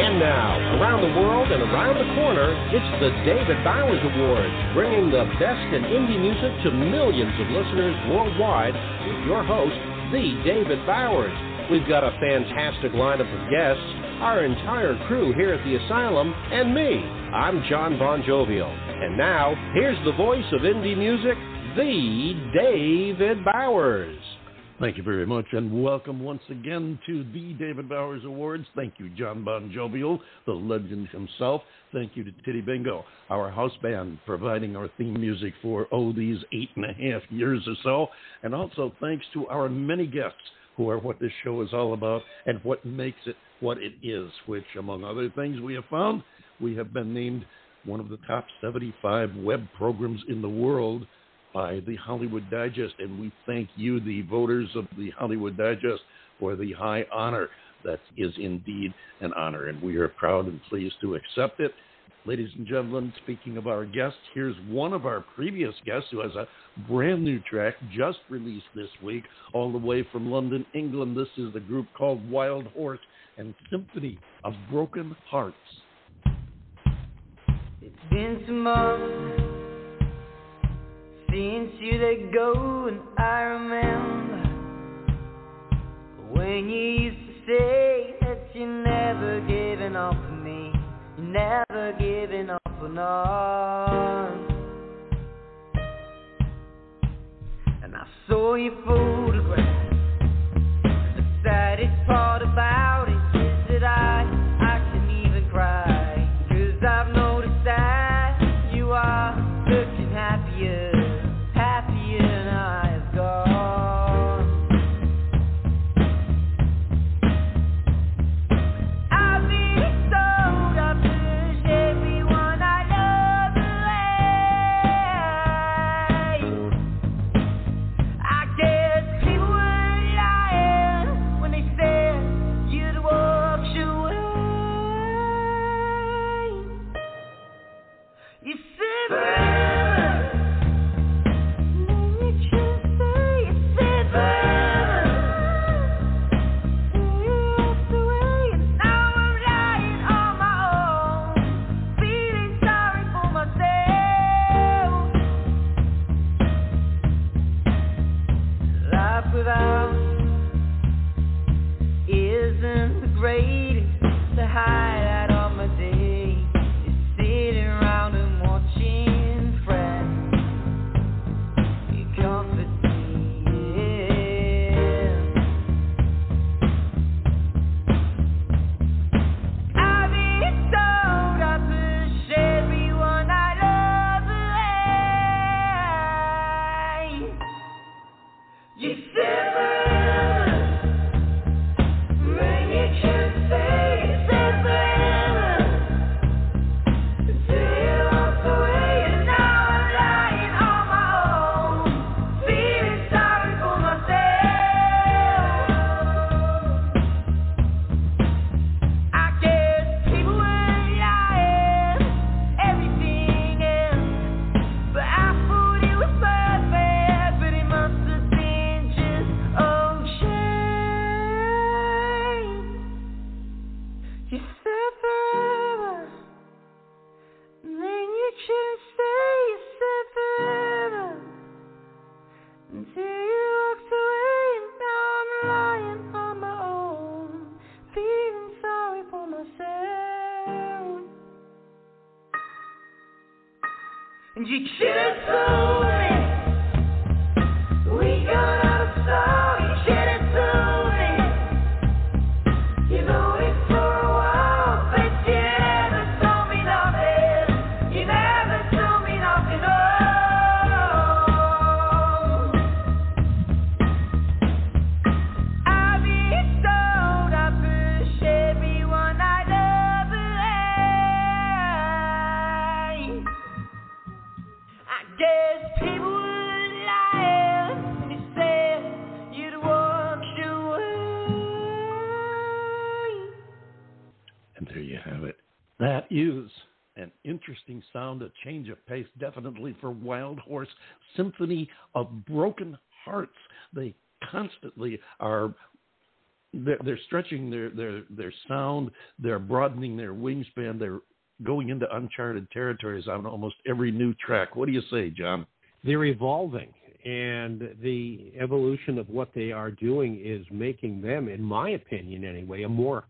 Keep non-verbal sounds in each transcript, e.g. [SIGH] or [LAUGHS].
And now, around the world and around the corner, it's the David Bowers Awards, bringing the best in indie music to millions of listeners worldwide with your host, the David Bowers. We've got a fantastic lineup of guests, our entire crew here at the Asylum, and me. I'm John Bon Jovial. And now, here's the voice of indie music, the David Bowers. Thank you very much, and welcome once again to the David Bowers Awards. Thank you, John Bon Jovial, the legend himself. Thank you to Titty Bingo, our house band, providing our theme music for, oh, these eight and a half years or so. And also thanks to our many guests who are what this show is all about and what makes it what it is, which, among other things, we have found, we have been named one of the top 75 web programs in the world by the Hollywood Digest, and we thank you, the voters of the Hollywood Digest, for the high honor. That is indeed an honor, and we are proud and pleased to accept it. Ladies and gentlemen, speaking of our guests, here's one of our previous guests who has a brand new track just released this week, all the way from London, England. This is the group called Wild Horse and Symphony of Broken Hearts. It's been some months since you let go, and I remember when you used to say that you never giving up on me, you never giving up on us. And I saw your photograph. The saddest part about sound, a change of pace, definitely for Wild Horse Symphony of Broken Hearts. They constantly are they're, they're stretching their their their sound, they're broadening their wingspan, they're going into uncharted territories on almost every new track. What do you say, John? They're evolving, and the evolution of what they are doing is making them, in my opinion anyway, a more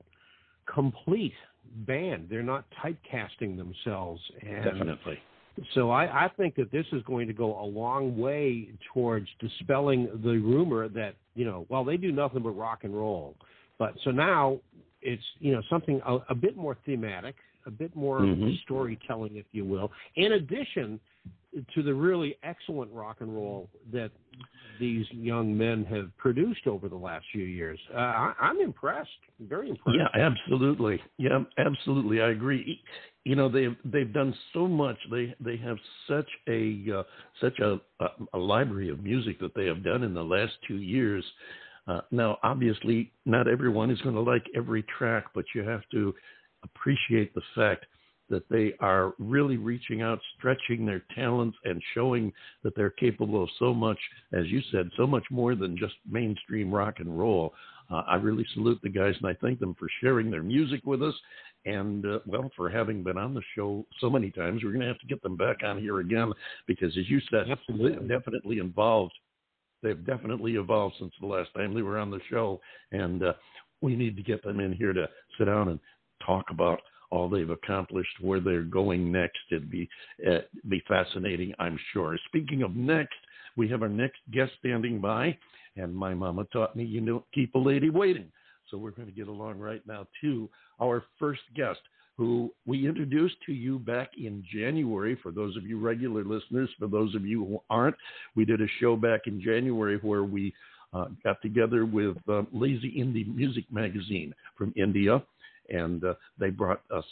complete band. They're not typecasting themselves. And Definitely. So I, I think that this is going to go a long way towards dispelling the rumor that you know, well, they do nothing but rock and roll. But so now it's you know something a, a bit more thematic, a bit more Mhm. storytelling, if you will. In addition to the really excellent rock and roll that these young men have produced over the last few years, uh, I, I'm impressed, very impressed. Yeah, absolutely. Yeah, absolutely. I agree. You know, they've they've done so much. They they have such a uh, such a, a a library of music that they have done in the last two years. Uh, now, obviously, not everyone is going to like every track, but you have to appreciate the fact that they are really reaching out, stretching their talents, and showing that they're capable of so much, as you said, so much more than just mainstream rock and roll. Uh, I really salute the guys and I thank them for sharing their music with us and, uh, well, for having been on the show so many times. We're going to have to get them back on here again because, as you said, Absolutely. definitely involved. They've definitely evolved since the last time they were on the show. And uh, we need to get them in here to sit down and talk about all they've accomplished, where they're going next. It'd be uh, be fascinating, I'm sure. Speaking of next, we have our next guest standing by, and my mama taught me you don't keep a lady waiting. So we're going to get along right now to our first guest, who we introduced to you back in January. For those of you regular listeners, for those of you who aren't, we did a show back in January where we uh, got together with uh, Lazy Indie Music Magazine from India, and uh, they brought us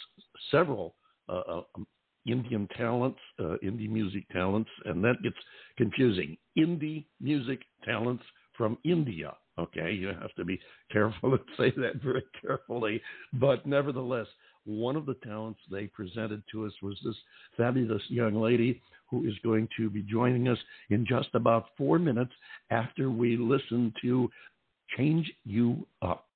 several uh, uh, um, Indian talents, uh, indie music talents, and that gets confusing. Indie music talents from India. Okay, you have to be careful [LAUGHS] and say that very carefully, but nevertheless, one of the talents they presented to us was this fabulous young lady who is going to be joining us in just about four minutes after we listen to Change You Up.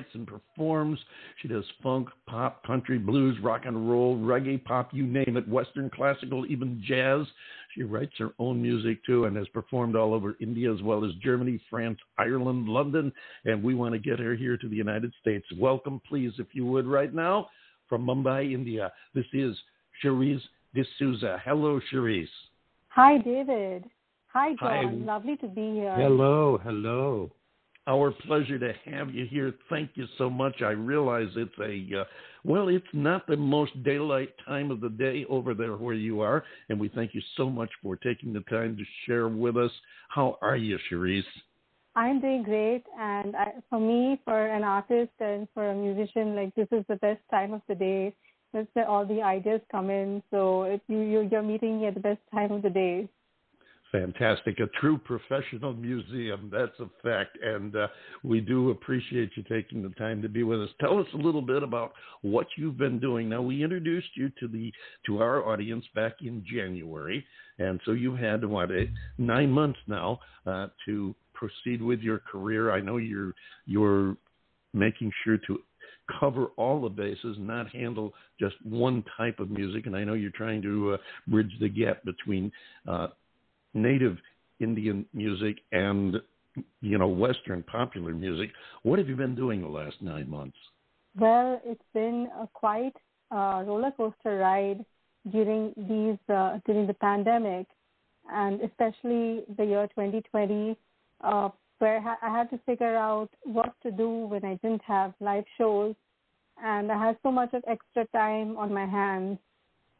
Writes and performs. She does funk, pop, country, blues, rock and roll, reggae, pop, you name it, Western, classical, even jazz. She writes her own music too and has performed all over India as well as Germany, France, Ireland, London. And we want to get her here to the United States. Welcome, please, if you would, right now from Mumbai, India. This is Sherise D'Souza. Hello, Sherise. Hi, David. Hi, Hi. John. Lovely to be here. Hello, hello. Our pleasure to have you here. Thank you so much. I realize it's a, uh, well, it's not the most daylight time of the day over there where you are, and we thank you so much for taking the time to share with us. How are you, Sherise? I'm doing great, and I, for me, for an artist and for a musician, like this is the best time of the day. That's where all the ideas come in. So you, you you're meeting me at the best time of the day. Fantastic. A true professional museum. That's a fact. And uh, we do appreciate you taking the time to be with us. Tell us a little bit about what you've been doing. Now, we introduced you to the to our audience back in January. And so you've had, what, eight, nine months now uh, to proceed with your career. I know you're, you're making sure to cover all the bases, not handle just one type of music. And I know you're trying to uh, bridge the gap between uh, native Indian music and you know Western popular music. What have you been doing the last nine months? Well, it's been a quite uh, roller coaster ride during these uh, during the pandemic, and especially the year 2020, uh, where I had to figure out what to do when I didn't have live shows, and I had so much of extra time on my hands.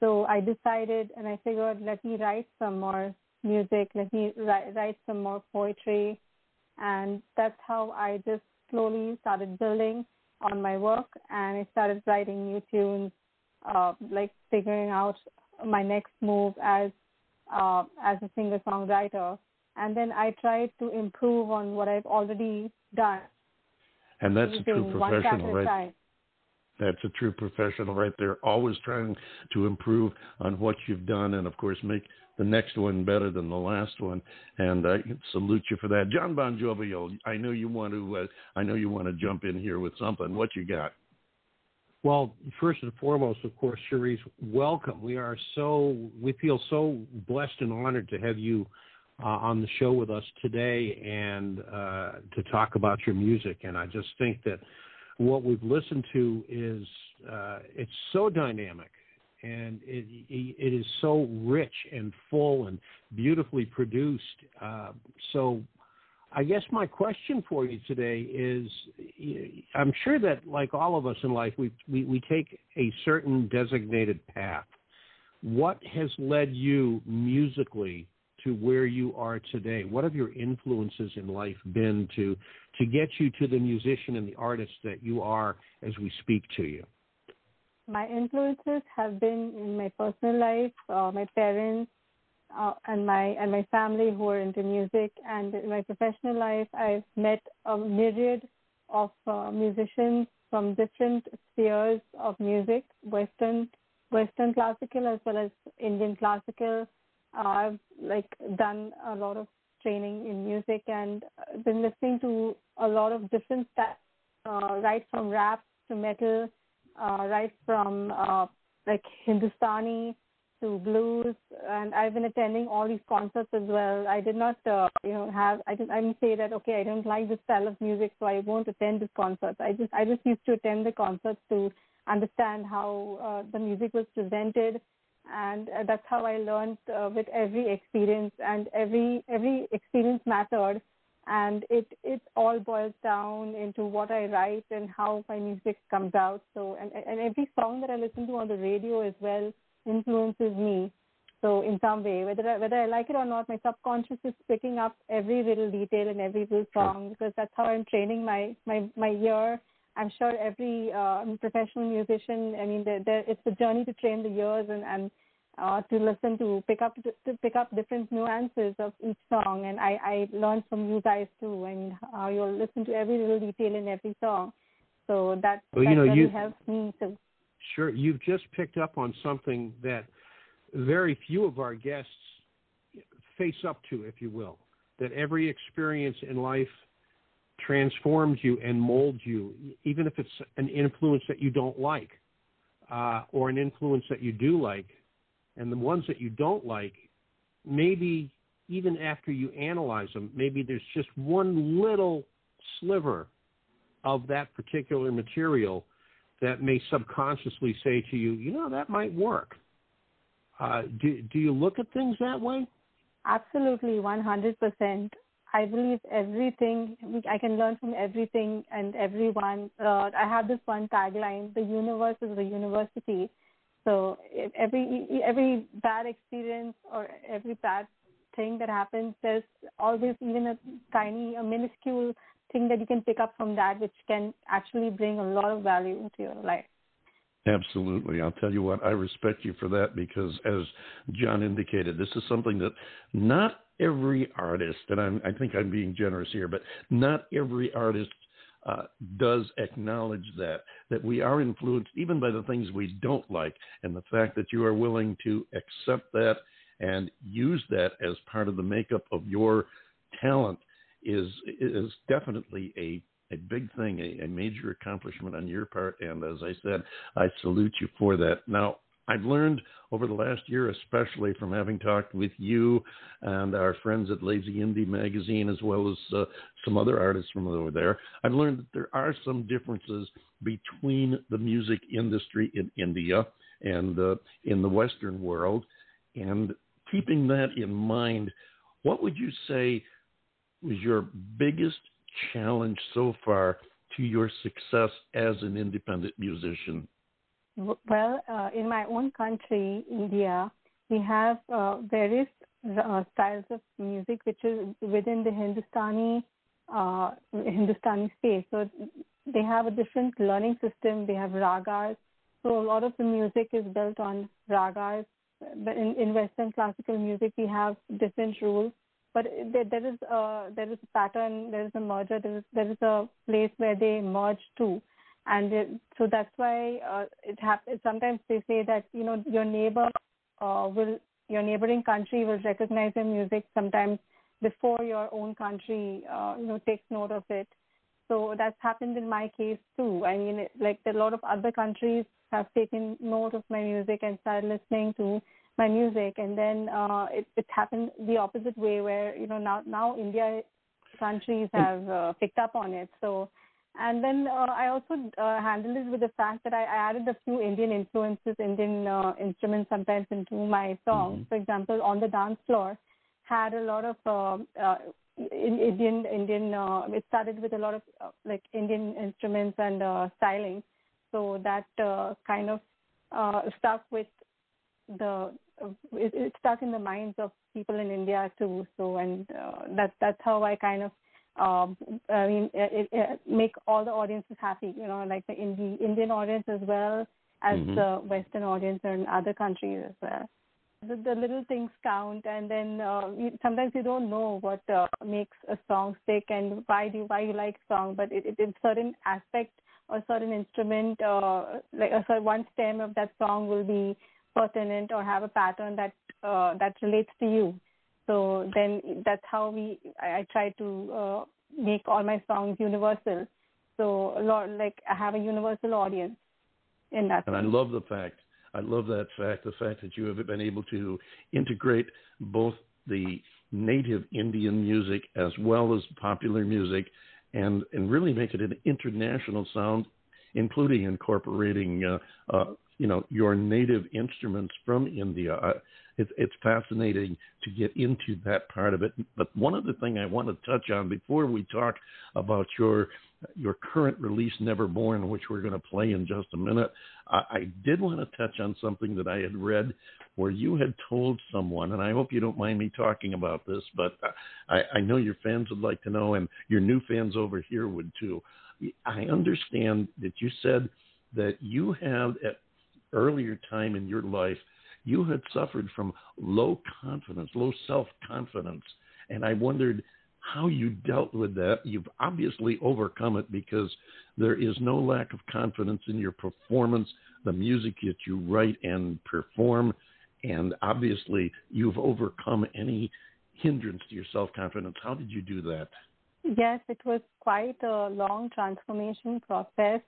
So I decided, and I figured, let me write some more music, let me write, write some more poetry, and that's how I just slowly started building on my work and I started writing new tunes, uh, like figuring out my next move as uh, as a singer songwriter. And then I tried to improve on what I've already done. And that's a true using one track professional, right? That's a true professional right there. Always trying to improve on what you've done, and of course make the next one better than the last one. And I salute you for that, John Bon Jovial. I know you want to. Uh, I know you want to jump in here with something. What you got? Well, first and foremost, of course, Sherise, welcome. We are so we feel so blessed and honored to have you uh, on the show with us today and uh, to talk about your music. And I just think that what we've listened to is uh, it's so dynamic and it it is so rich and full and beautifully produced. Uh, so I guess my question for you today is I'm sure that, like all of us in life, we, we, we take a certain designated path. What has led you musically to where you are today? What have your influences in life been to, to get you to the musician and the artist that you are as we speak to you? My influences have been in my personal life, uh, my parents, uh, and my and my family who are into music. And in my professional life, I've met a myriad of uh, musicians from different spheres of music, Western, Western classical as well as Indian classical. Uh, I've like done a lot of training in music and been listening to a lot of different styles, uh, right from rap to metal, uh, right from uh, like Hindustani to blues, and I've been attending all these concerts as well. I did not, uh, you know, have I didn't I didn't say that okay, I don't like this style of music, so I won't attend this concert. I just I just used to attend the concerts to understand how uh, the music was presented, and uh, that's how I learned uh, with every experience, and every every experience mattered and it it all boils down into what I write and how my music comes out. So and and every song that I listen to on the radio as well influences me. So in some way, whether I, whether I like it or not, my subconscious is picking up every little detail in every little song because that's how I'm training my my my ear. I'm sure every uh, professional musician. I mean, there there it's a journey to train the ears and and uh, to listen to pick up to pick up different nuances of each song. And I I learned from you guys too. I mean, how you'll listen to every little detail in every song. So that Well, that you know, really you- helps me to Sure. You've just picked up on something that very few of our guests face up to, if you will. That every experience in life transforms you and molds you, even if it's an influence that you don't like uh, or an influence that you do like. And the ones that you don't like, maybe even after you analyze them, maybe there's just one little sliver of that particular material that may subconsciously say to you, you know, that might work. Uh, do do you look at things that way? Absolutely, 100%. I believe everything, I can learn from everything and everyone. Uh, I have this one tagline the universe is a university. So every every bad experience or every bad thing that happens, there's always even a tiny, a minuscule thing that you can pick up from that, which can actually bring a lot of value into your life. Absolutely. I'll tell you what, I respect you for that because, as John indicated, this is something that not every artist, and I'm, I think I'm being generous here, but not every artist uh, does acknowledge that, that we are influenced even by the things we don't like. And the fact that you are willing to accept that and use that as part of the makeup of your talent is is definitely a a big thing, a, a major accomplishment on your part. And as I said, I salute you for that. Now, I've learned over the last year, especially from having talked with you and our friends at Lazy Indie Magazine, as well as uh, some other artists from over there, I've learned that there are some differences between the music industry in India and uh, in the Western world. And keeping that in mind, what would you say was your biggest challenge so far to your success as an independent musician? Well, uh, in my own country, India, we have uh, various uh, styles of music which is within the Hindustani uh, Hindustani space. So they have a different learning system. They have ragas. So a lot of the music is built on ragas. But in, in Western classical music, we have different rules. But there, there is a, there is a pattern. There is a merger. There is there is a place where they merge too and it, so that's why uh, it happens. Sometimes they say that you know your neighbor uh, will your neighboring country will recognize your music sometimes before your own country uh, you know takes note of it. So that's happened in my case too. I mean, it, like a lot of other countries have taken note of my music and started listening to my music, and then uh, it, it happened the opposite way, where you know now now India countries have uh, picked up on it. So and then uh, I also uh, handled it with the fact that I, I added a few Indian influences, Indian uh, instruments sometimes into my songs. Mhm. For example, on the dance floor, had a lot of uh, uh, in, Indian Indian. Uh, it started with a lot of uh, like Indian instruments and uh, styling, so that uh, kind of uh, stuck with the. Uh, it, it stuck in the minds of people in India too. So and uh, that that's how I kind of um, I mean, it, it, make all the audiences happy, you know, like the Indi- Indian audience as well as Mhm. the Western audience and other countries as well. The, the little things count, and then uh, you, sometimes you don't know what uh, makes a song stick and why do why you like song, but it, it, in certain aspect or certain instrument, uh, like a certain one stem of that song will be pertinent or have a pattern that uh, that relates to you. So then that's how we I, I try to uh, make all my songs universal. So a lot like I have a universal audience in that. And I love the fact, I love that fact, the fact that you have been able to integrate both the native Indian music as well as popular music and, and really make it an international sound, including incorporating, uh, uh, you know, your native instruments from India. I, it's it's fascinating to get into that part of it. But one other thing I want to touch on before we talk about your your current release, Neverborn, which we're going to play in just a minute, I, I did want to touch on something that I had read where you had told someone, and I hope you don't mind me talking about this, but I, I know your fans would like to know, and your new fans over here would too. I understand that you said that you have at earlier time in your life you had suffered from low confidence, low self confidence, and I wondered how you dealt with that. You've obviously overcome it because there is no lack of confidence in your performance, the music that you write and perform, and obviously you've overcome any hindrance to your self confidence. How did you do that? Yes, it was quite a long transformation process.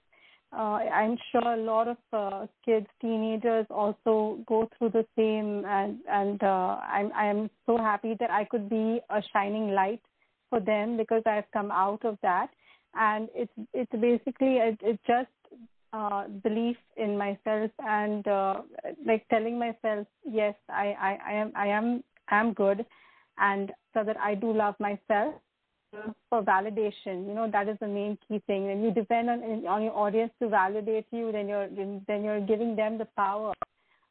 Uh, I'm sure a lot of uh, kids, teenagers also go through the same, and and uh, I'm I am so happy that I could be a shining light for them because I've come out of that, and it's it's basically it, it's just uh, belief in myself and uh, like telling myself yes I, I, I am I am I am good, and so that I do love myself for validation. You know that is the main key thing. When you depend on on your audience to validate you, then you're then you're giving them the power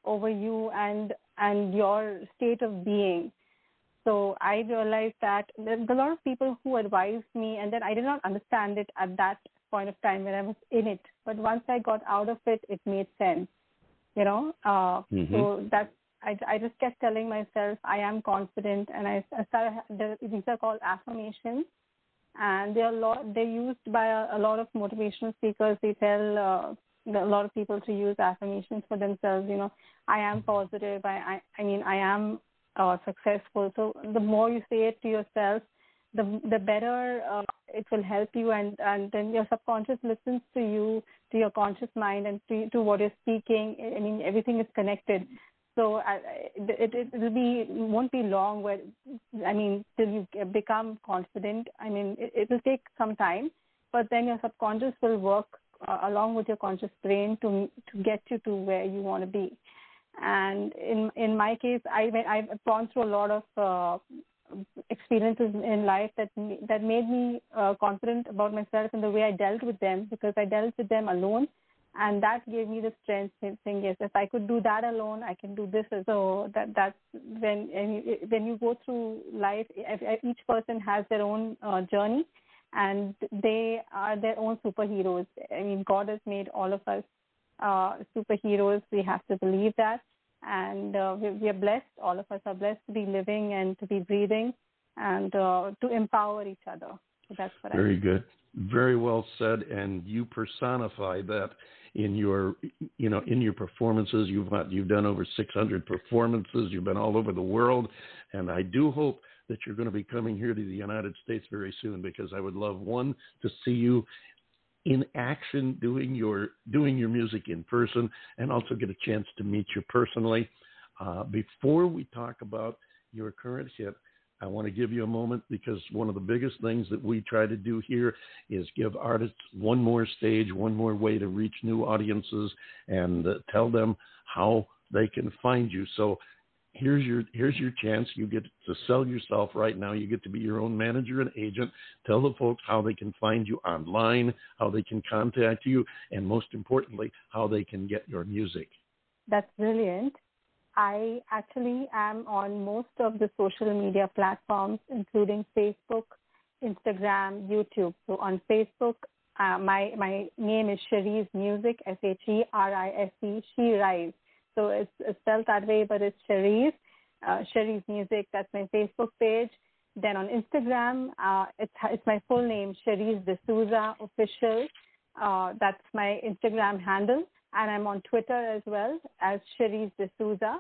over you and and your state of being. So I realized that there's a lot of people who advised me, and then I did not understand it at that point of time when I was in it. But once I got out of it, it made sense. You know, uh, Mhm. so that's I, I just kept telling myself I am confident, and I, I started. the- These are called affirmations, and they're a lot. They're used by a, a lot of motivational speakers. They tell uh, a lot of people to use affirmations for themselves. You know, I am positive. I I, I mean I am uh, successful. So the more you say it to yourself, the the better uh, it will help you, and and then your subconscious listens to you, to your conscious mind, and to to what you're speaking. I mean everything is connected. So I, it it will be won't be long where I mean till you become confident. I mean it, it will take some time, but then your subconscious will work uh, along with your conscious brain to to get you to where you want to be. And in in my case, I I've gone through a lot of uh, experiences in life that that made me uh, confident about myself and the way I dealt with them because I dealt with them alone and that gave me the strength in saying yes if i could do that alone i can do this so that that's when you- when you go through life if- if each person has their own uh, journey and they are their own superheroes. I mean god has made all of us uh, superheroes. We have to believe that. And uh, we, we are blessed. All of us are blessed to be living and to be breathing and uh, to empower each other. So that's what Very i good. Very well said. And you personify that in your, you know, in your performances. You've you've done over 600 performances. You've been all over the world, and I do hope that you're going to be coming here to the United States very soon because I would love one to see you in action doing your doing your music in person and also get a chance to meet you personally. Uh, before we talk about your current hit, I want to give you a moment because one of the biggest things that we try to do here is give artists one more stage, one more way to reach new audiences and uh, tell them how they can find you. So here's your here's your chance. You get to sell yourself right now. You get to be your own manager and agent. Tell the folks how they can find you online, how they can contact you, and most importantly, how they can get your music. That's brilliant. I actually am on most of the social media platforms, including Facebook, Instagram, YouTube. So on Facebook, uh, my my name is Sherise Music, S H E R I S E, She Rise. So it's, it's spelled that way, but it's Sherise, uh, Music. That's my Facebook page. Then on Instagram, uh, it's it's my full name, Sherise D'Souza Official. Uh, that's my Instagram handle and I'm on Twitter as well as Sherise D'Souza,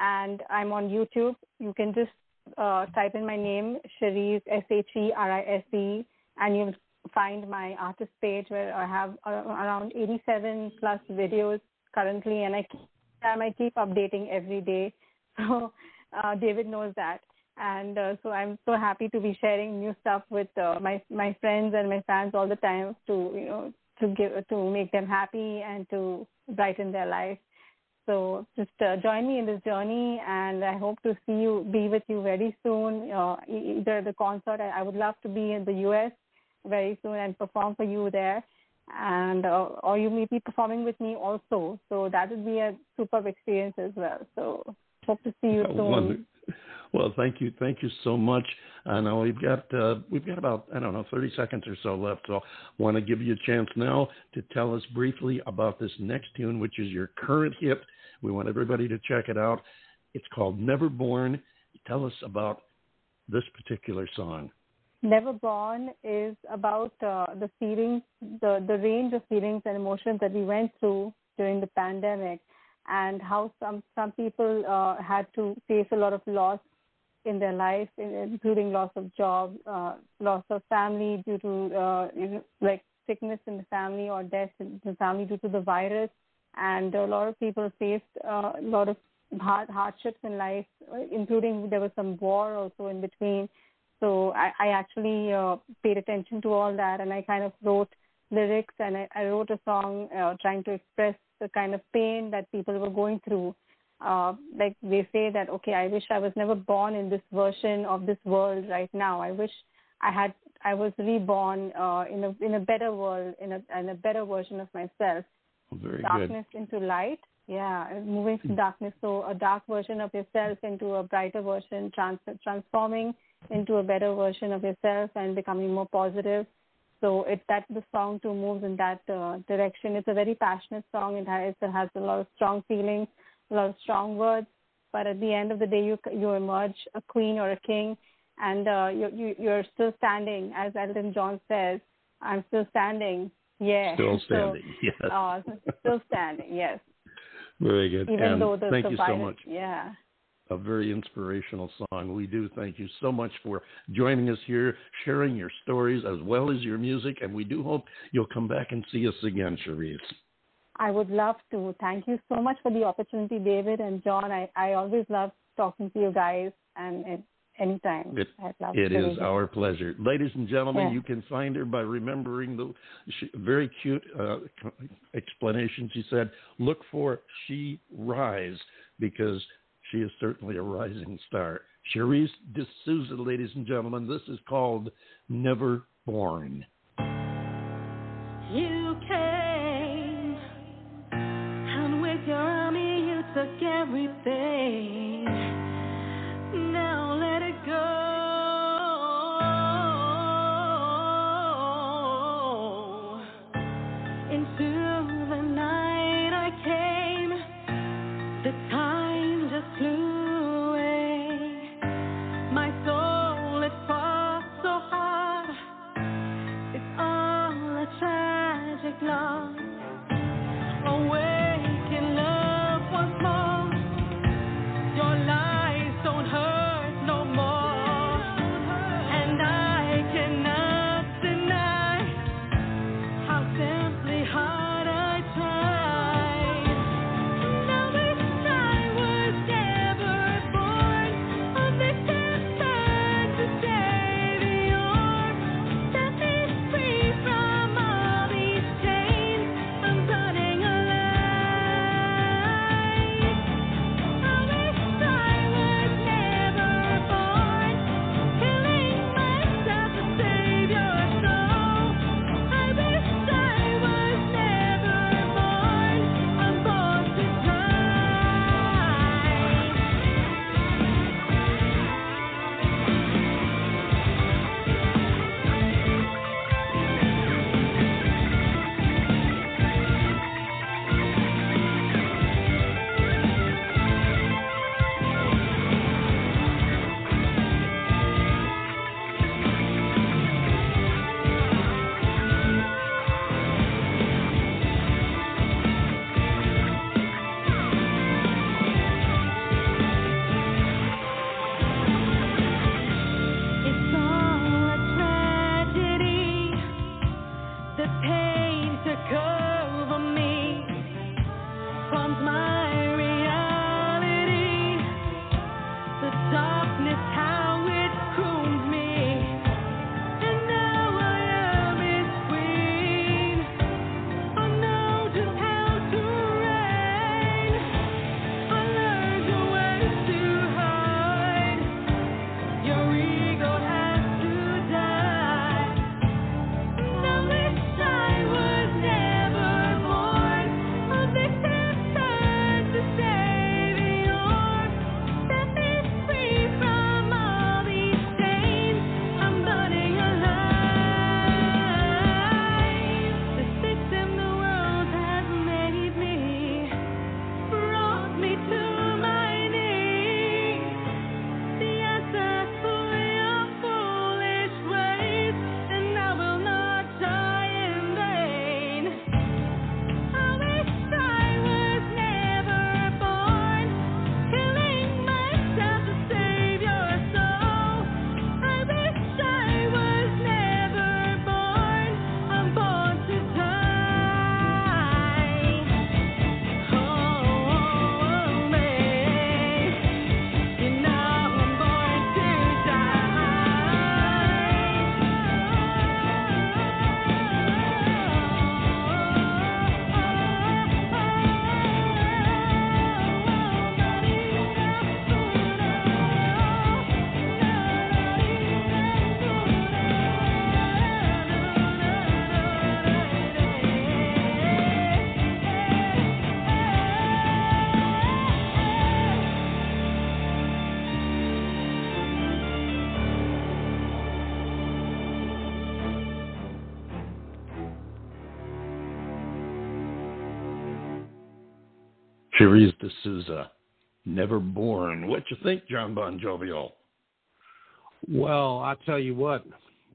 and I'm on YouTube. You can just uh, type in my name, Sherise S H E R I S E, and you'll find my artist page where I have uh, around 87 plus videos currently, and I keep, I keep updating every day. [LAUGHS] So uh, David knows that. And uh, so I'm so happy to be sharing new stuff with uh, my my friends and my fans all the time to you know to give to make them happy and to brighten their life. So just uh, join me in this journey, and I hope to see you, be with you very soon. Uh, either the concert, I, I would love to be in the U.S. very soon and perform for you there, and uh, or you may be performing with me also. So that would be a superb experience as well. So hope to see you soon. wonder- Well, thank you, thank you so much. I know we've got uh, we've got about I don't know thirty seconds or so left, so I want to give you a chance now to tell us briefly about this next tune, which is your current hit. We want everybody to check it out. It's called "Never Born." Tell us about this particular song. Never Born is about uh, the feelings, the, the range of feelings and emotions that we went through during the pandemic, and how some some people uh, had to face a lot of loss in their life, including loss of job, uh, loss of family due to uh, like sickness in the family or death in the family due to the virus, and a lot of people faced uh, a lot of hard hardships in life, including there was some war also in between. So I, I actually uh, paid attention to all that, and I kind of wrote lyrics and I, I wrote a song uh, trying to express the kind of pain that people were going through. Uh, like they say that, okay, I wish I was never born in this version of this world right now. I wish I had, I was reborn uh, in a in a better world, in a in a better version of myself Very good. darkness into light. Yeah, moving from darkness, so a dark version of yourself into a brighter version, trans- transforming into a better version of yourself and becoming more positive. So it that the song too moves in that uh, direction. It's a very passionate song. It has it has a lot of strong feelings, a lot of strong words. But at the end of the day, you you emerge a queen or a king, and uh, you, you you're still standing, as Elton John says. I'm still standing. Yeah. Still So, standing. [LAUGHS] yes. uh, still standing, yes. Very good. Even and though the, thank you so much. yeah. a very inspirational song. We do thank you so much for joining us here, sharing your stories as well as your music, and we do hope you'll come back and see us again, Sherise. I would love to. Thank you so much for the opportunity, David and John. I, I always love talking to you guys, and it, anytime. It- I'd love It to is be here. our pleasure. Ladies and gentlemen, Yeah. you can find her by remembering the she, very cute uh, explanation. She said, look for She Rise because she is certainly a rising star. Sherise D'Souza, ladies and gentlemen, this is called Never Born. You came, everything. Sherise D'Souza, Never Born. What you think, John Bon Jovial? Well, I tell you what,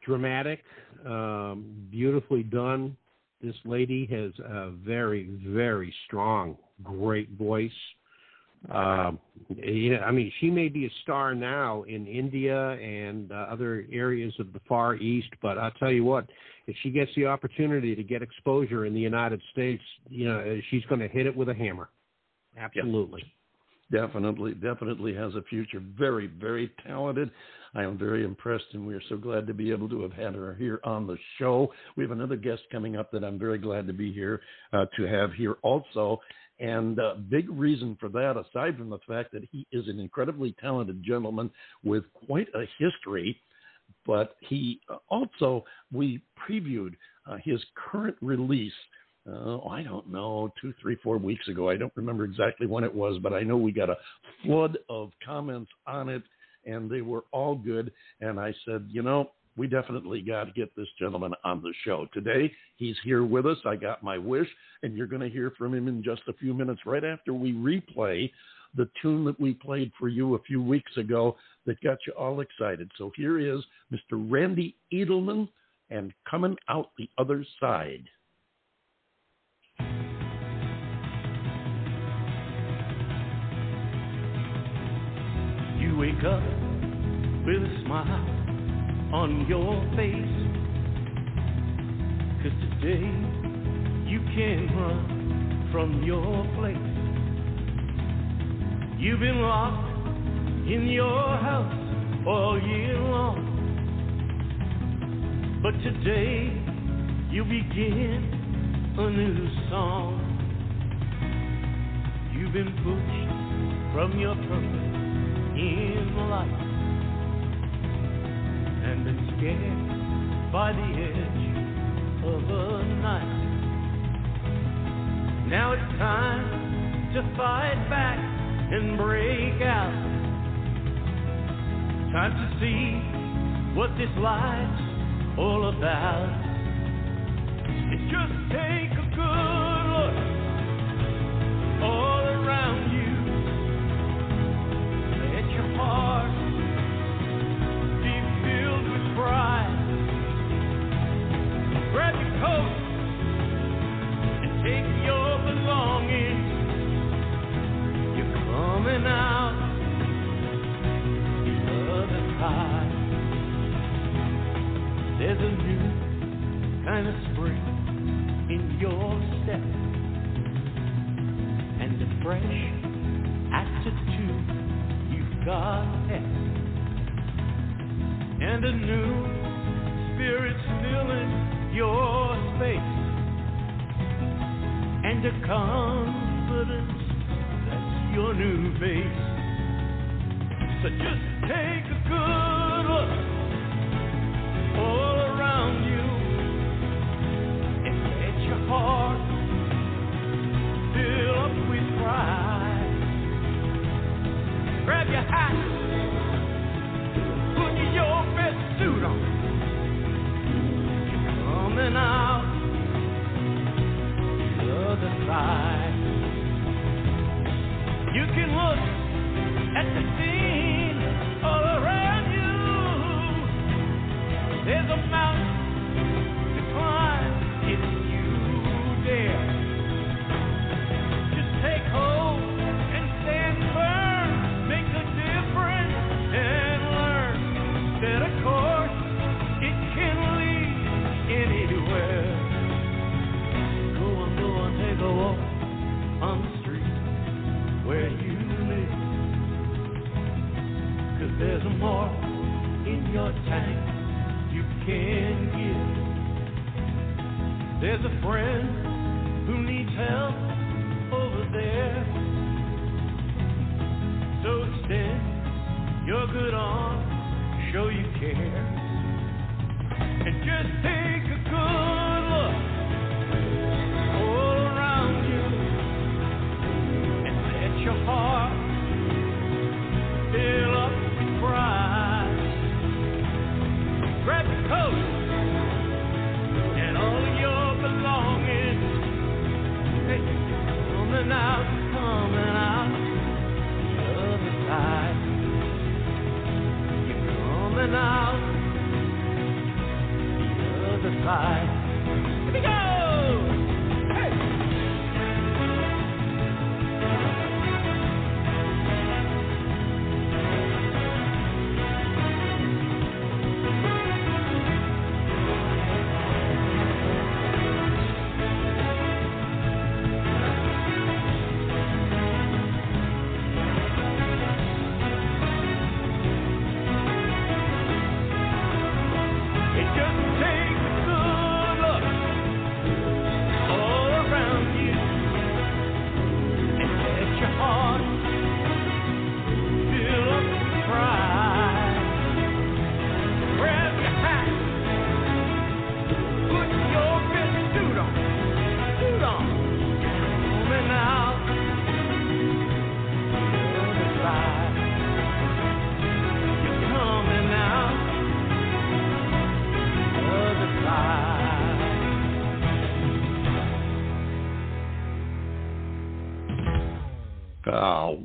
dramatic, um, beautifully done. This lady has a very, very strong, great voice. Um, yeah, I mean, she may be a star now in India and uh, other areas of the Far East, but I'll tell you what, if she gets the opportunity to get exposure in the United States, you know, she's going to hit it with a hammer. Absolutely. Definitely, definitely has a future. Very, very talented. I am very impressed, and we are so glad to be able to have had her here on the show. We have another guest coming up that I'm very glad to be here uh, to have here also. And uh, big reason for that, aside from the fact that he is an incredibly talented gentleman with quite a history, but he uh, also, we previewed uh, his current release. Uh, I don't know, two, three, four weeks ago. I don't remember exactly when it was, but I know we got a flood of comments on it, and they were all good. And I said, you know, we definitely got to get this gentleman on the show. Today, he's here with us. I got my wish, and you're going to hear from him in just a few minutes right after we replay the tune that we played for you a few weeks ago that got you all excited. So here is Mr. Randy Edelman and Coming Out the Other Side. Wake up with a smile on your face. Cause today you can't run from your place. You've been locked in your house all year long. But today you begin a new song. You've been pushed from your purpose in life and been scared by the edge of a knife. Now it's time to fight back and break out. Time to see what this life's all about. And just take a good coming out. The other side. There's a new kind of spring in your step. And a fresh attitude you've got. Left and a new spirit filling your space. And a that's your new face. so just take a good look all around you and let your heart fill up with pride grab your hat Put your best suit on. You're coming out can give. There's a friend who needs help over there. So extend your good arm, show you care. And just take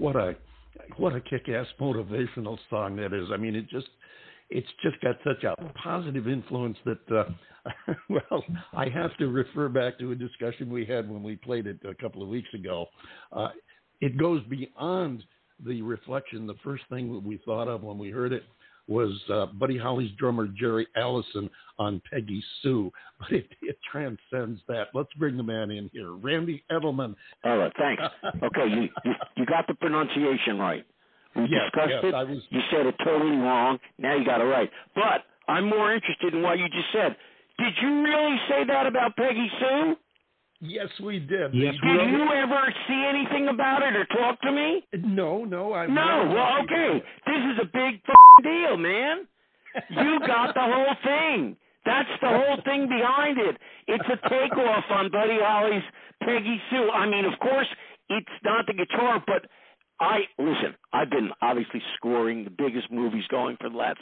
what a what a kick-ass motivational song that is. I mean, it just it's just got such a positive influence that uh, [LAUGHS] well, I have to refer back to a discussion we had when we played it a couple of weeks ago. Uh, it goes beyond the reflection. The first thing that we thought of when we heard it was uh, Buddy Holly's drummer Jerry Allison on Peggy Sue, [LAUGHS] but it, it transcends that. Let's bring the man in here, Randy Edelman. All right, thanks. Okay, you you, you got the pronunciation right. We Yes, discussed yes, it. I was- You said it totally wrong. Now you got it right. But I'm more interested in what you just said. Did you really say that about Peggy Sue? Yes, we did. Yes, The we Did drum- you ever see anything about it or talk to me? No, no, I'm No. Well, okay. This is a big f***ing deal, man. You got the whole thing. That's the whole thing behind it. It's a takeoff on Buddy Holly's Peggy Sue. I mean, of course, it's not the guitar, but I listen. I've been obviously scoring the biggest movies going for the last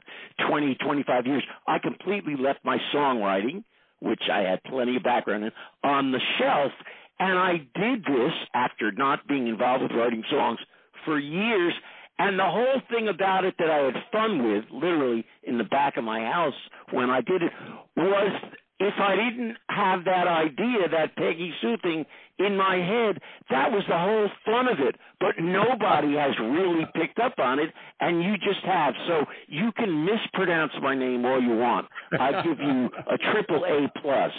20, 25 years. I completely left my songwriting, which I had plenty of background in, on the shelf, and I did this after not being involved with writing songs for years. And the whole thing about it that I had fun with, literally in the back of my house when I did it, was if I didn't have that idea, that Peggy Sue thing in my head, that was the whole fun of it. But nobody has really picked up on it, and you just have. So you can mispronounce my name all you want. I give you a triple A plus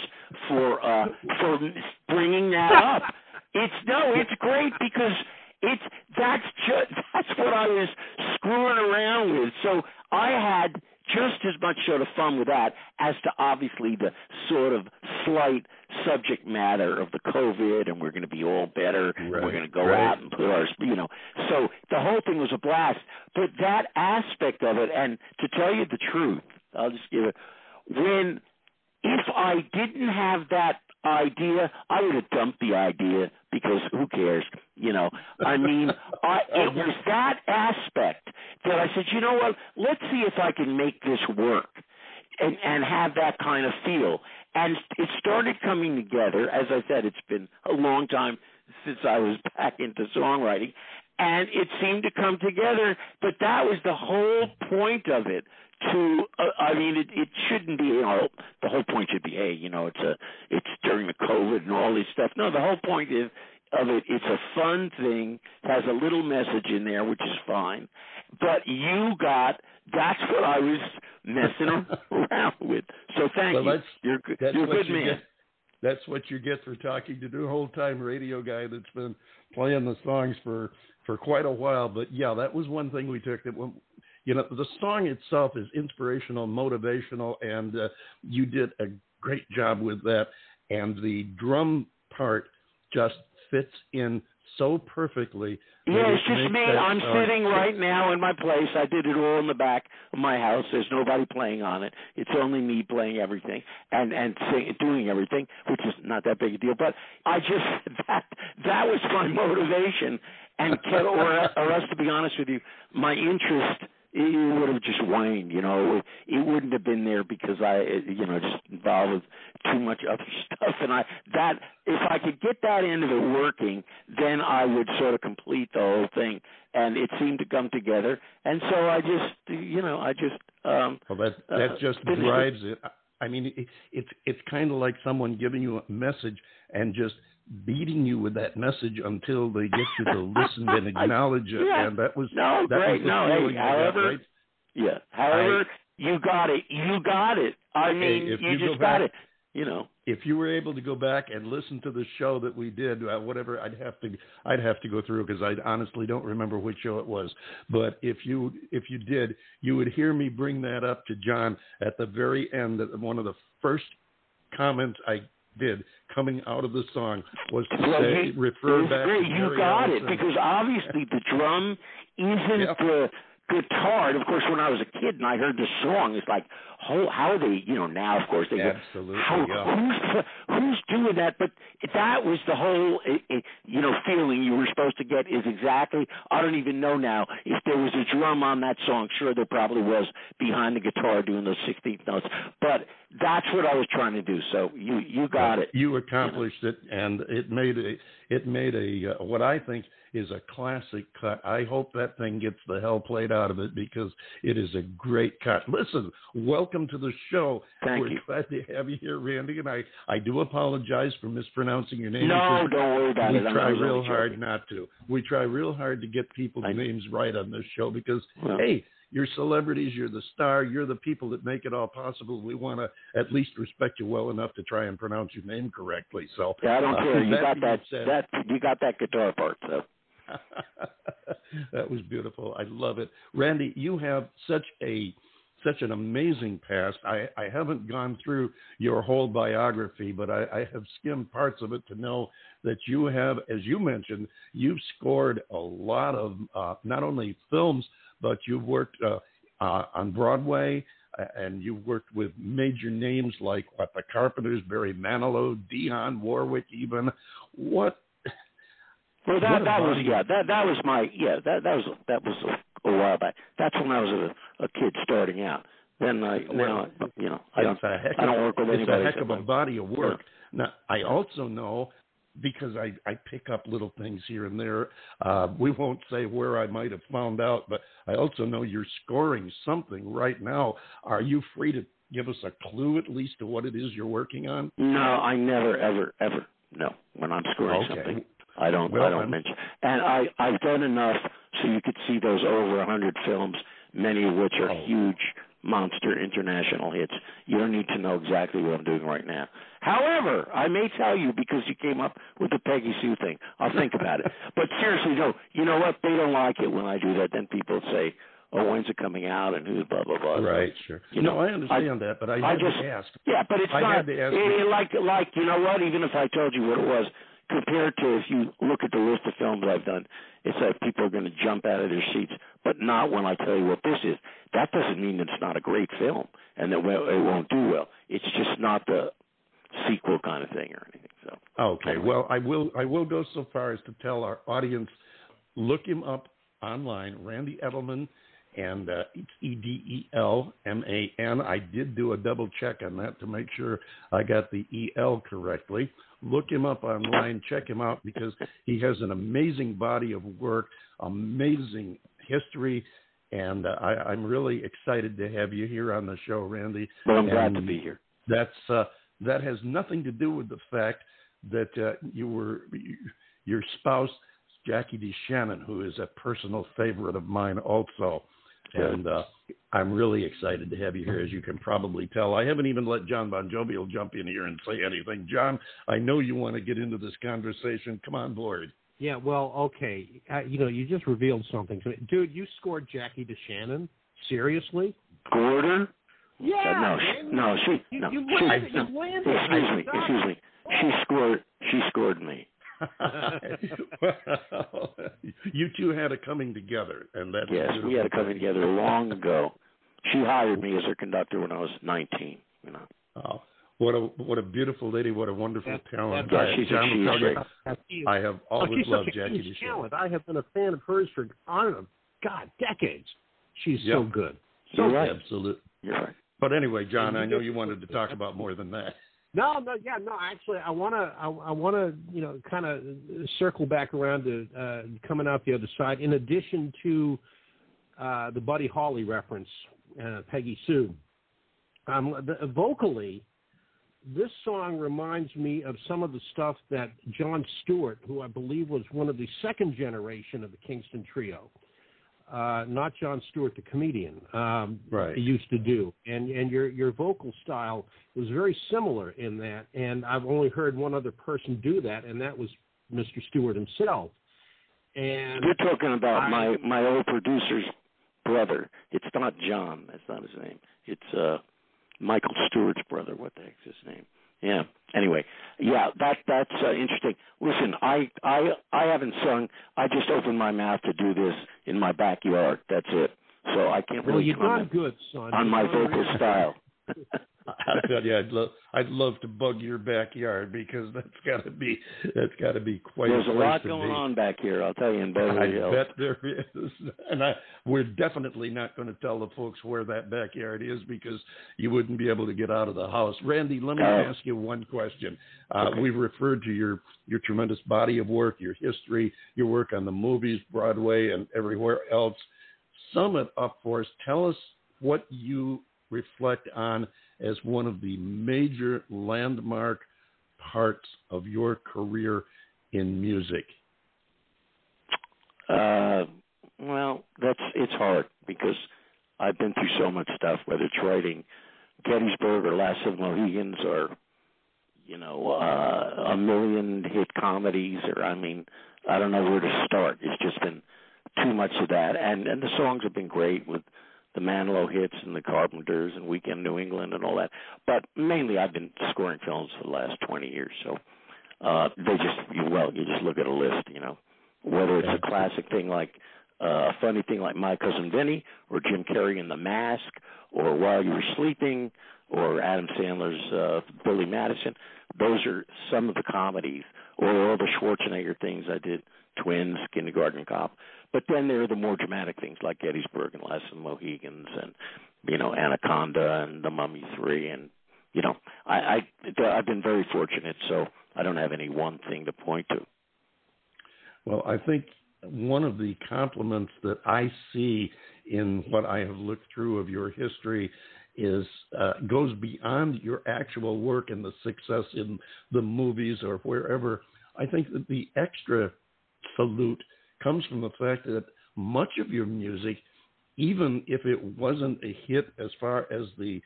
for uh, for bringing that up. It's no, it's great because it's that's just that's what I was screwing around with. So I had just as much sort of fun with that as to obviously the sort of slight subject matter of the COVID and we're going to be all better and we're going to go right. out and put our you know. So the whole thing was a blast. But that aspect of it, and to tell you the truth, I'll just give it when if I didn't have that idea, I would have dumped the idea because who cares? You know, I mean, I, it was that aspect that I said, you know what? Let's see if I can make this work and and have that kind of feel. And it started coming together. As I said, it's been a long time since I was [LAUGHS] back into songwriting, and it seemed to come together. But that was the whole point of it. To, uh, I mean, it, it shouldn't be. You know, the whole point should be, hey, you know, it's a, it's during the COVID and all this stuff. No, the whole point is of it. It's a fun thing. Has a little message in there, which is fine. But you got. That's what I was messing [LAUGHS] around with. So thank Well, you. You're good. You're a good you man. get. That's what you get for talking to the whole time radio guy that's been playing the songs for for quite a while. But yeah, that was one thing we took that you know the song itself is inspirational, motivational, and uh, you did a great job with that. And the drum part just fits in so perfectly. Yeah, it's just me. I'm song sitting right now in my place. I did it all in the back of my house. There's nobody playing on it. It's only me playing everything and and sing, doing everything, which is not that big a deal. But I just [LAUGHS] that that was my motivation, and [LAUGHS] Ken, or or else to be honest with you, my interest it would have just waned. You know, it, wouldn't have been there because I, you know, just involved with too much other [LAUGHS] stuff. And I that if I could get that end of it working, then I would sort of complete the whole thing. And it seemed to come together. And so I just, you know, I just. um Well, that that uh, just finished it. drives it. I mean, it, it's it's kind of like someone giving you a message and just beating you with that message until they get you to listen and [LAUGHS] acknowledge it. Yeah. And that was No, that great. was No, hey, I got, however- right? Yeah. However, you got it. You got it. I mean, you, you go just got back- it. You know. if you were able to go back and listen to the show that we did, uh, whatever, I'd have to I'd have to go through because I honestly don't remember which show it was. But if you if you did, you would hear me bring that up to John at the very end. That one of the first comments I did coming out of the song was to Well, say you- refer back great. to You got Allison. it because obviously the drum isn't Yep. the guitar. And of course, when I was a kid and I heard the song, it's like, how, how are they? You know, now of course they go, Absolutely, how, yeah. who's who's doing that? But that was the whole, eh, eh, you know, feeling you were supposed to get. Is exactly. I don't even know now if there was a drum on that song. Sure, there probably was behind the guitar doing those sixteenth notes. But that's what I was trying to do. So you you got it. You accomplished it, and it made a it made a uh, what I think is a classic cut. I hope that thing gets the hell played out of it because it is a great cut. Listen, welcome to the show. Thank We're you. glad to have you here, Randy, and I I do apologize for mispronouncing your name. No, don't worry about we it. I'm- try real hard not to. We try real hard to get people's I- names right on this show because Well- hey, you're celebrities, you're the star, you're the people that make it all possible. We want to at least respect you well enough to try and pronounce your name correctly. So Yeah, I don't uh, care. You got that. said- That you got that guitar part. So [LAUGHS] that was beautiful. I love it. Randy, you have such a such an amazing past. I, I haven't gone through your whole biography, but I, I have skimmed parts of it to know that you have, as you mentioned, you've scored a lot of uh, not only films, but you've worked uh, uh, on Broadway. uh, And you've worked with major names like what the Carpenters, Barry Manilow, Dionne Warwick, even. What well, that that was yeah. That that was my yeah. That that was that was a, while back. That's when I was a, a kid starting out. Then I now you know I don't I don't work with it's anybody. a heck of a body of work. Now, I also know because I, I pick up little things here and there. Uh, we won't say where I might have found out, but I also know you're scoring something right now. Are you free to give us a clue at least to what it is you're working on? No, I never ever ever no. When I'm scoring Okay. something, I don't Well, I don't I'm- mention. And I I've done enough so you could see those over a hundred films, many of which are Oh. huge monster international hits. You don't need to know exactly what I'm doing right now. However, I may tell you because you came up with the Peggy Sue thing. I'll think about it. [LAUGHS] But seriously, no. You know what? They don't like it when I do that. Then people say, "Oh, when's it coming out?" and who's blah blah blah. Right, sure. You no, know, I understand that, but I, I just- ask. Yeah, but it's I not had to ask eh, you- like like you know what? Even if I told you what it was, compared to if you look at the list of films I've done, it's like people are going to jump out of their seats. But not when I tell you what this is. That doesn't mean that it's not a great film and that it won't do well. It's just not the sequel kind of thing or anything. So Okay. Well, I will. I will go so far as to tell our audience, look him up online, Randy Edelman, and uh, it's E D E L M A N. I did do a double check on that to make sure I got the E L correctly. Look him up online. Check him out because he has an amazing body of work, amazing history. And uh, I, I'm really excited to have you here on the show, Randy. but I'm glad to be here. that's uh, that has nothing to do with the fact that uh, you were your spouse Jackie DeShannon, who is a personal favorite of mine, also. And uh, I'm really excited to have you here, as you can probably tell. I haven't even let John Bon Jovial jump in here and say anything. John, I know you want to get into this conversation. Come on board. Yeah, well, okay. Uh, you know, you just revealed something to me. Dude, you scored Jackie DeShannon? Seriously? Gordon? Yeah. no, she, no, she, You, no, you she, landed, no. you landed. Excuse me, excuse me. She scored. She scored me. Well, [LAUGHS] you two had a coming together, and that's Yes, we had a coming together long ago. She hired me as her conductor when I was 19. You know. Oh, what a what a beautiful lady! What a wonderful That- talent! that- I- she's a- she's tell great. I have oh, always she's loved Jackie huge DeShannon. talent. I have been a fan of hers for, I don't know, God, decades. She's so Yep. good. You're right. Absolutely. You're right. But anyway, John, I know you wanted to talk about more than that. No, no, yeah, no. Actually, I want to, I, I want to, you know, kind of circle back around to uh, coming out the other side. In addition to uh, the Buddy Holly reference, uh, Peggy Sue, um, the, vocally, this song reminds me of some of the stuff that John Stewart, who I believe was one of the second generation of the Kingston Trio, uh, not John Stewart, the comedian, um, Right. used to do. And and your your vocal style was very similar in that. And I've only heard one other person do that, and that was Mr. Stewart himself. And You're talking about I- my my old producer's brother. It's not John. That's not his name. It's uh Michael Stewart's brother. What the heck's his name? Yeah. Anyway, yeah, that that's uh, interesting. Listen, I I I haven't sung. I just opened my mouth to do this in my backyard. That's it. So I can't well, really you've done comment good, son. on You've my vocal style. [LAUGHS] [LAUGHS] I tell you, I'd love, I'd love to bug your backyard because that's got to be, that's got to be quite. There's a lot going be. on back here. I'll tell you in Beverly I Hills. bet there is, [LAUGHS] and I, we're definitely not going to tell the folks where that backyard is because you wouldn't be able to get out of the house. Randy, let me Oh. ask you one question. Uh, Okay. We've referred to your your tremendous body of work, your history, your work on the movies, Broadway, and everywhere else. Sum it up for us. Tell us what you reflect on as one of the major landmark parts of your career in music. Uh, well, that's it's hard because I've been through so much stuff. Whether it's writing Gettysburg or Last of the Mohicans or you know uh, a million hit comedies or I mean I don't know where to start. It's just been too much of that, and and the songs have been great with the Manilow hits and the Carpenters and Weekend New England and all that. But mainly, I've been scoring films for the last 20 years. So uh, they just you, well, you just look at a list, you know, whether it's a classic thing like uh, a funny thing like My Cousin Vinny or Jim Carrey in The Mask or While You Were Sleeping or Adam Sandler's uh, Billy Madison. Those are some of the comedies or all the Schwarzenegger things I did, Twins, Kindergarten Cop. But then there are the more dramatic things like Gettysburg and Last of the Mohicans and you know Anaconda and The Mummy Three and you know I, I I've been very fortunate, so I don't have any one thing to point to. Well, I think one of the compliments that I see in what I have looked through of your history is uh, goes beyond your actual work and the success in the movies or wherever. I think that the extra salute comes from the fact that much of your music, even if it wasn't a hit as far as the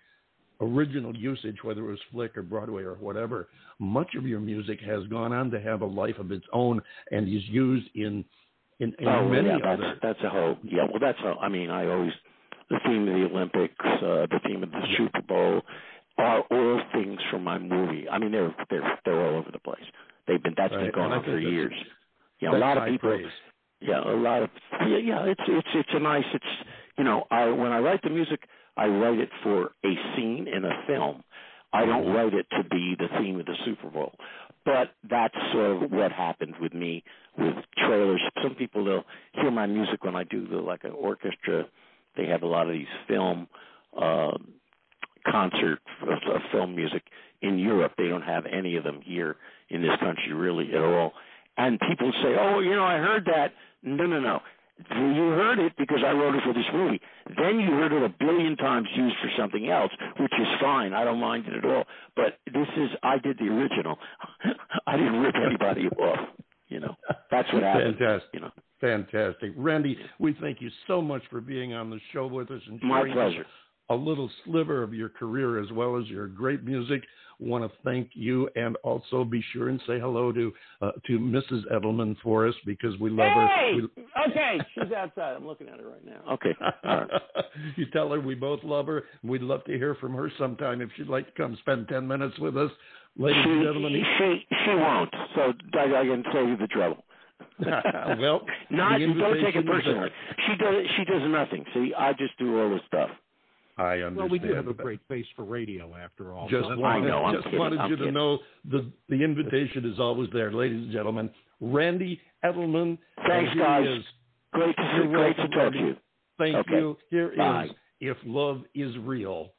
original usage, whether it was Flick or Broadway or whatever, much of your music has gone on to have a life of its own and is used in in, in oh, many yeah, that's other. that's a whole yeah. Well, that's a, I mean, I always the theme of the Olympics, uh, the theme of the Super Bowl, are all things from my movie. I mean, they're they're they're all over the place. They've been that's Right, been going on for years. Yeah, a lot of people. praise. Yeah, a lot of yeah, yeah. It's it's it's a nice. It's you know, I when I write the music, I write it for a scene in a film. I don't write it to be the theme of the Super Bowl. But that's sort of what happened with me with trailers. Some people they'll hear my music when I do the like an orchestra. They have a lot of these film uh, concert uh, film music in Europe. They don't have any of them here in this country really at all. And people say, "Oh, you know, I heard that." No, no, no. You heard it because I wrote it for this movie. Then you heard it a billion times used for something else, which is fine. I don't mind it at all. But this is I did the original. [LAUGHS] I didn't rip anybody [LAUGHS] off. You know, that's what happened. Fantastic. You know, Fantastic. Randy, we thank you so much for being on the show with us and my pleasure. A little sliver of your career as well as your great music. Want to thank you and also be sure and say hello to uh, to Mrs. Edelman for us because we love Hey! her. We- Okay, she's outside. I'm looking at her right now. Okay. All right. [LAUGHS] you tell her we both love her. We'd love to hear from her sometime if she'd like to come spend 10 minutes with us. Ladies and She, gentlemen, she she won't. So I, I can save you the trouble. [LAUGHS] well, [LAUGHS] Not the don't take it personally. She does she does nothing. See, I just do all the stuff. I understand. Well, we do have a great face for radio, after all. Just So wanted, I know, I'm just kidding, wanted I'm you to know the the invitation is always there, ladies and gentlemen. Randy Edelman. Thanks, guys. Great to You're great to talk to you. Thank Okay. you. Here is Bye. If Love Is Real.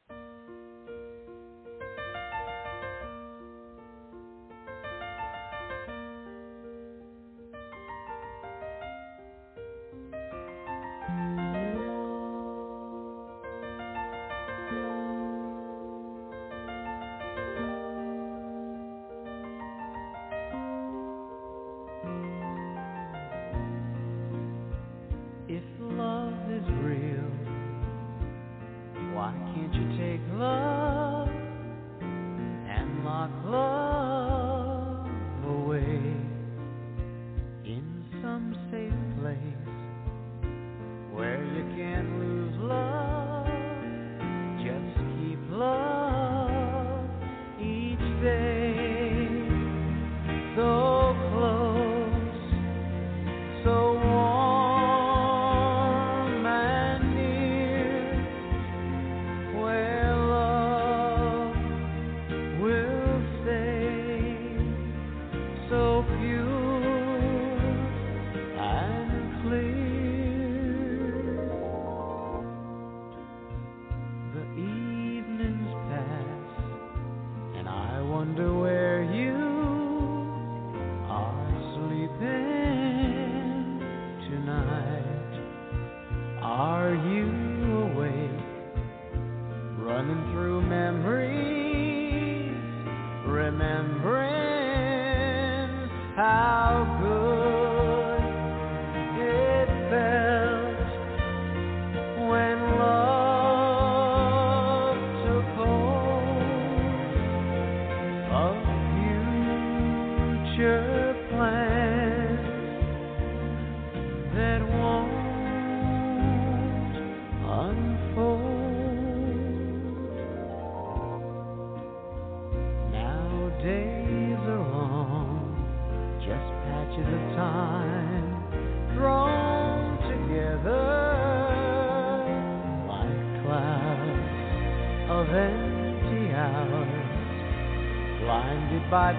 By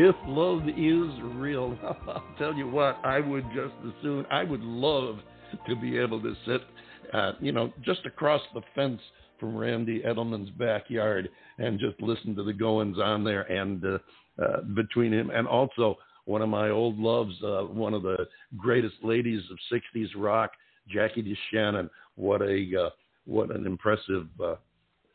If love is real, [LAUGHS] I'll tell you what, I would just as soon, I would love to be able to sit, uh, you know, just across the fence from Randy Edelman's backyard and just listen to the goings on there and uh, uh, between him and also one of my old loves, uh, one of the greatest ladies of 60s rock, Jackie DeShannon. What a uh, what an impressive uh,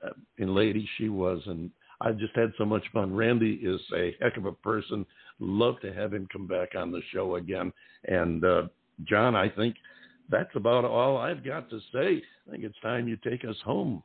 uh, lady she was, and I just had so much fun. Randy is a heck of a person. Love to have him come back on the show again. And uh, John, I think that's about all I've got to say. I think it's time you take us home.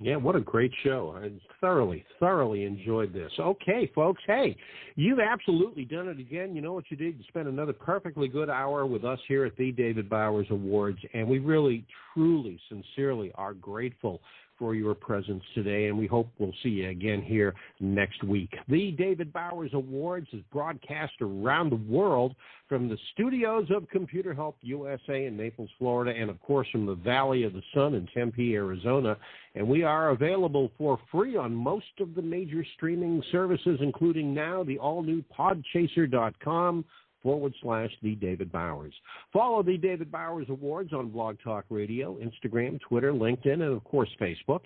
Yeah, what a great show. I thoroughly, thoroughly enjoyed this. Okay, folks, hey, you've absolutely done it again. You know what you did? You spent another perfectly good hour with us here at the David Bowers Awards, and we really, truly, sincerely are grateful for your presence today, and we hope we'll see you again here next week. The David Bowers Awards is broadcast around the world from the studios of Computer Help USA in Naples, Florida, and of course from the Valley of the Sun in Tempe, Arizona. And we are available for free on most of the major streaming services, including now the all new podchaser.com forward slash the David Bowers. Follow the David Bowers Awards on Blog Talk Radio, Instagram, Twitter, LinkedIn, and of course Facebook.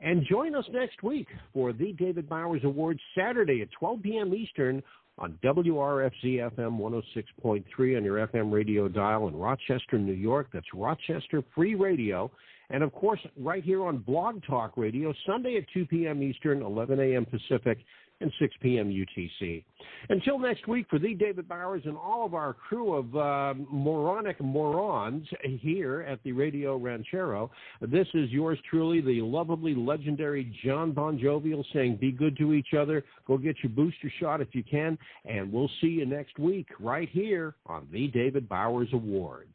And join us next week for the David Bowers Awards Saturday at 12 p.m. Eastern on WRFZ FM 106.3 on your FM radio dial in Rochester, New York. That's Rochester Free Radio. And of course, right here on Blog Talk Radio, Sunday at 2 p.m. Eastern, 11 a.m. Pacific, and 6 p.m. UTC. Until next week, for the David Bowers and all of our crew of uh, moronic morons here at the Radio Ranchero, this is yours truly, the lovably legendary John Bon Jovial saying, Be good to each other. Go get your booster shot if you can. And we'll see you next week right here on the David Bowers Awards.